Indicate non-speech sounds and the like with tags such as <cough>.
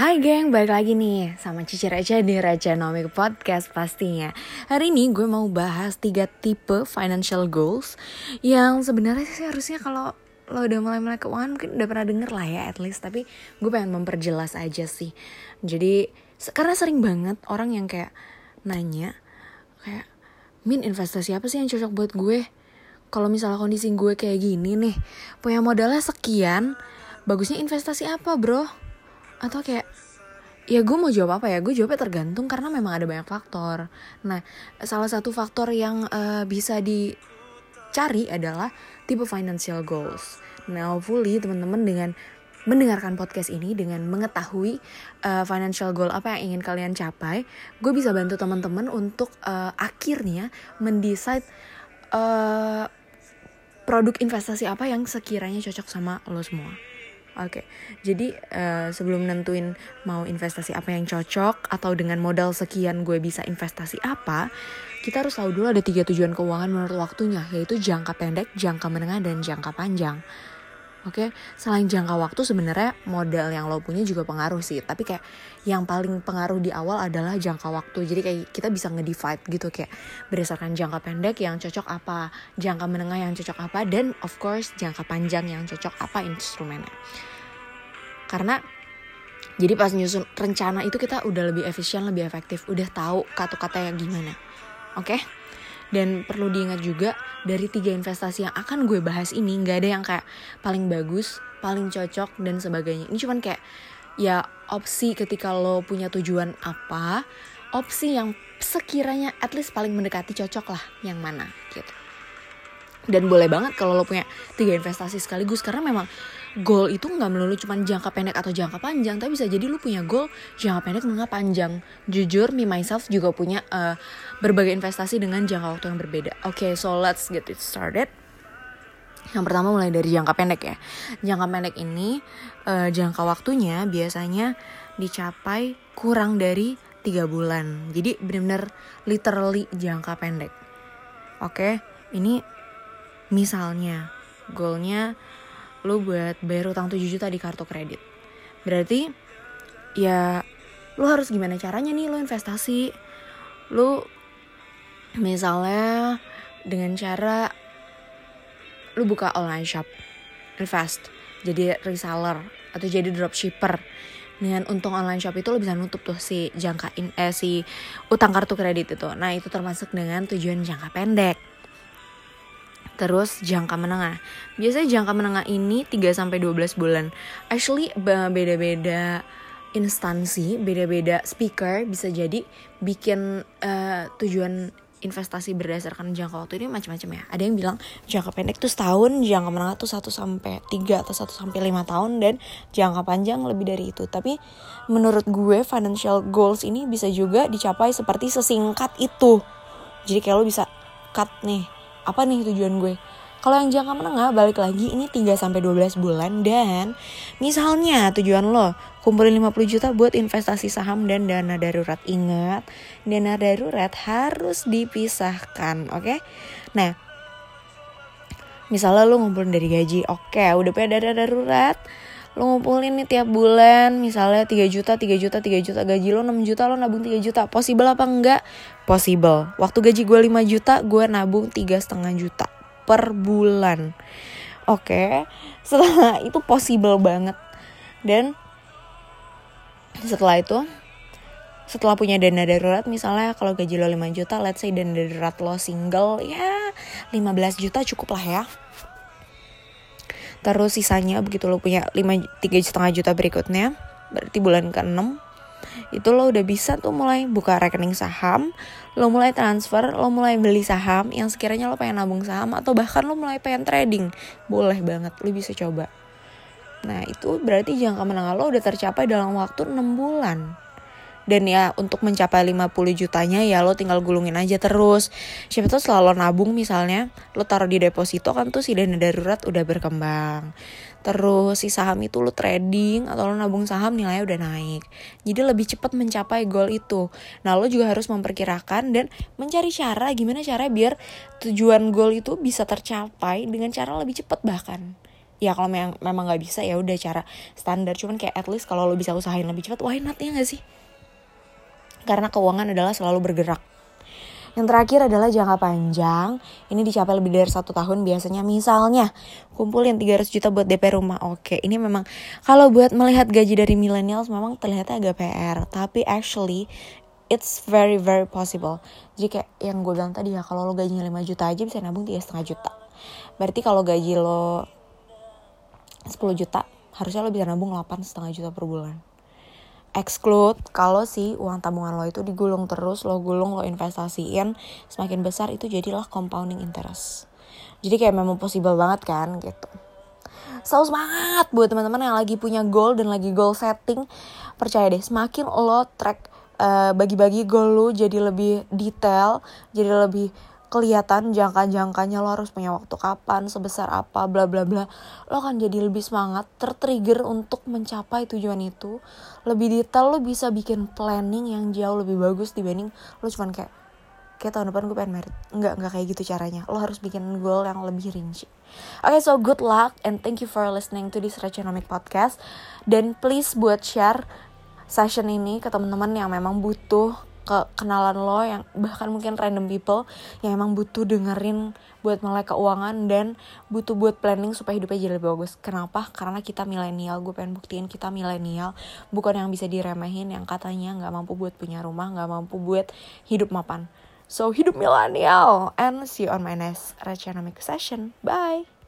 Hai geng, balik lagi nih sama Cici Raja di Raja Nomik Podcast pastinya Hari ini gue mau bahas tiga tipe financial goals Yang sebenarnya sih harusnya kalau lo udah mulai mulai keuangan mungkin udah pernah denger lah ya at least Tapi gue pengen memperjelas aja sih Jadi karena sering banget orang yang kayak nanya Kayak, Min investasi apa sih yang cocok buat gue? Kalau misalnya kondisi gue kayak gini nih Punya modalnya sekian Bagusnya investasi apa bro? atau kayak ya gue mau jawab apa ya? Gue jawabnya tergantung karena memang ada banyak faktor. Nah salah satu faktor yang uh, bisa dicari adalah tipe financial goals. Nah hopefully teman-teman dengan mendengarkan podcast ini dengan mengetahui uh, financial goal apa yang ingin kalian capai gue bisa bantu teman-teman untuk uh, akhirnya mendesain uh, produk investasi apa yang sekiranya cocok sama lo semua Oke, okay. jadi uh, sebelum nentuin mau investasi apa yang cocok atau dengan modal sekian gue bisa investasi apa, kita harus tahu dulu ada tiga tujuan keuangan menurut waktunya, yaitu jangka pendek, jangka menengah, dan jangka panjang. Oke, okay? selain jangka waktu sebenarnya modal yang lo punya juga pengaruh sih, tapi kayak yang paling pengaruh di awal adalah jangka waktu. Jadi kayak kita bisa ngedivide gitu kayak berdasarkan jangka pendek yang cocok apa, jangka menengah yang cocok apa, dan of course jangka panjang yang cocok apa instrumennya karena jadi pas nyusun rencana itu kita udah lebih efisien lebih efektif udah tahu kata-kata yang gimana oke okay? Dan perlu diingat juga dari tiga investasi yang akan gue bahas ini nggak ada yang kayak paling bagus paling cocok dan sebagainya. Ini cuman kayak ya opsi ketika lo punya tujuan apa opsi yang sekiranya at least paling mendekati cocok lah yang mana gitu. Dan boleh banget kalau lo punya tiga investasi sekaligus karena memang goal itu nggak melulu cuma jangka pendek atau jangka panjang tapi bisa jadi lu punya goal jangka pendek menengah panjang. Jujur me myself juga punya uh, berbagai investasi dengan jangka waktu yang berbeda. Oke okay, so let's get it started. Yang pertama mulai dari jangka pendek ya. Jangka pendek ini uh, jangka waktunya biasanya dicapai kurang dari tiga bulan. Jadi benar-benar literally jangka pendek. Oke okay? ini misalnya goalnya lu buat bayar utang 7 juta di kartu kredit. Berarti ya lu harus gimana caranya nih lu investasi. Lu misalnya dengan cara lu buka online shop, invest, jadi reseller atau jadi dropshipper. Dengan untung online shop itu lo bisa nutup tuh si jangka in, eh, si utang kartu kredit itu. Nah, itu termasuk dengan tujuan jangka pendek Terus jangka menengah. Biasanya jangka menengah ini 3 sampai 12 bulan. Actually beda-beda instansi, beda-beda speaker bisa jadi bikin uh, tujuan investasi berdasarkan jangka waktu ini macam-macam ya. Ada yang bilang jangka pendek tuh setahun, jangka menengah tuh 1 sampai 3 atau 1 sampai 5 tahun dan jangka panjang lebih dari itu. Tapi menurut gue financial goals ini bisa juga dicapai seperti sesingkat itu. Jadi kayak lo bisa cut nih apa nih tujuan gue kalau yang jangka menengah balik lagi ini 3 sampai 12 bulan dan misalnya tujuan lo kumpulin 50 juta buat investasi saham dan dana darurat. Ingat, dana darurat harus dipisahkan, oke? Okay? Nah, misalnya lo ngumpulin dari gaji, oke, okay, udah punya dana darurat. Lo ngumpulin nih tiap bulan misalnya 3 juta, 3 juta, 3 juta gaji lo 6 juta, lo nabung 3 juta. Possible apa enggak? Possible. Waktu gaji gue 5 juta, gue nabung tiga setengah juta per bulan. Oke, okay. setelah <laughs> itu possible banget. Dan setelah itu setelah punya dana darurat misalnya kalau gaji lo 5 juta let's say dana darurat lo single ya 15 juta cukup lah ya terus sisanya begitu lo punya 5 tiga setengah juta berikutnya berarti bulan ke 6 itu lo udah bisa tuh mulai buka rekening saham lo mulai transfer lo mulai beli saham yang sekiranya lo pengen nabung saham atau bahkan lo mulai pengen trading. Boleh banget lo bisa coba. Nah itu berarti jangka menengah lo udah tercapai dalam waktu 6 bulan dan ya untuk mencapai 50 jutanya ya lo tinggal gulungin aja terus. Siapa tuh selalu nabung misalnya lo taruh di deposito kan tuh si dana darurat udah berkembang. Terus si saham itu lo trading atau lo nabung saham nilainya udah naik. Jadi lebih cepat mencapai goal itu. Nah lo juga harus memperkirakan dan mencari cara gimana cara biar tujuan goal itu bisa tercapai dengan cara lebih cepat bahkan. Ya kalau memang memang nggak bisa ya udah cara standar. Cuman kayak at least kalau lo bisa usahain lebih cepat why not ya gak sih karena keuangan adalah selalu bergerak yang terakhir adalah jangka panjang. Ini dicapai lebih dari satu tahun biasanya. Misalnya kumpulin 300 juta buat DP rumah. Oke, ini memang kalau buat melihat gaji dari millennials memang terlihatnya agak PR. Tapi actually it's very very possible. Jadi kayak yang gue bilang tadi ya kalau lo gajinya 5 juta aja bisa nabung tiga setengah juta. Berarti kalau gaji lo 10 juta harusnya lo bisa nabung 8 setengah juta per bulan exclude kalau si uang tabungan lo itu digulung terus lo gulung lo investasiin semakin besar itu jadilah compounding interest. Jadi kayak memang possible banget kan gitu. So semangat buat teman-teman yang lagi punya goal dan lagi goal setting. Percaya deh semakin lo track uh, bagi-bagi goal lo jadi lebih detail jadi lebih kelihatan jangka-jangkanya lo harus punya waktu kapan, sebesar apa, bla bla bla. Lo akan jadi lebih semangat, tertrigger untuk mencapai tujuan itu. Lebih detail lo bisa bikin planning yang jauh lebih bagus dibanding lo cuman kayak kayak tahun depan gue pengen merit. Enggak, enggak kayak gitu caranya. Lo harus bikin goal yang lebih rinci. Oke, okay, so good luck and thank you for listening to this Regenomic Podcast. Dan please buat share session ini ke teman-teman yang memang butuh ke kenalan lo yang bahkan mungkin random people yang emang butuh dengerin buat melek keuangan dan butuh buat planning supaya hidupnya jadi lebih bagus. Kenapa? Karena kita milenial. Gue pengen buktiin kita milenial bukan yang bisa diremehin yang katanya nggak mampu buat punya rumah, nggak mampu buat hidup mapan. So hidup milenial and see you on my next Rechanomic session. Bye.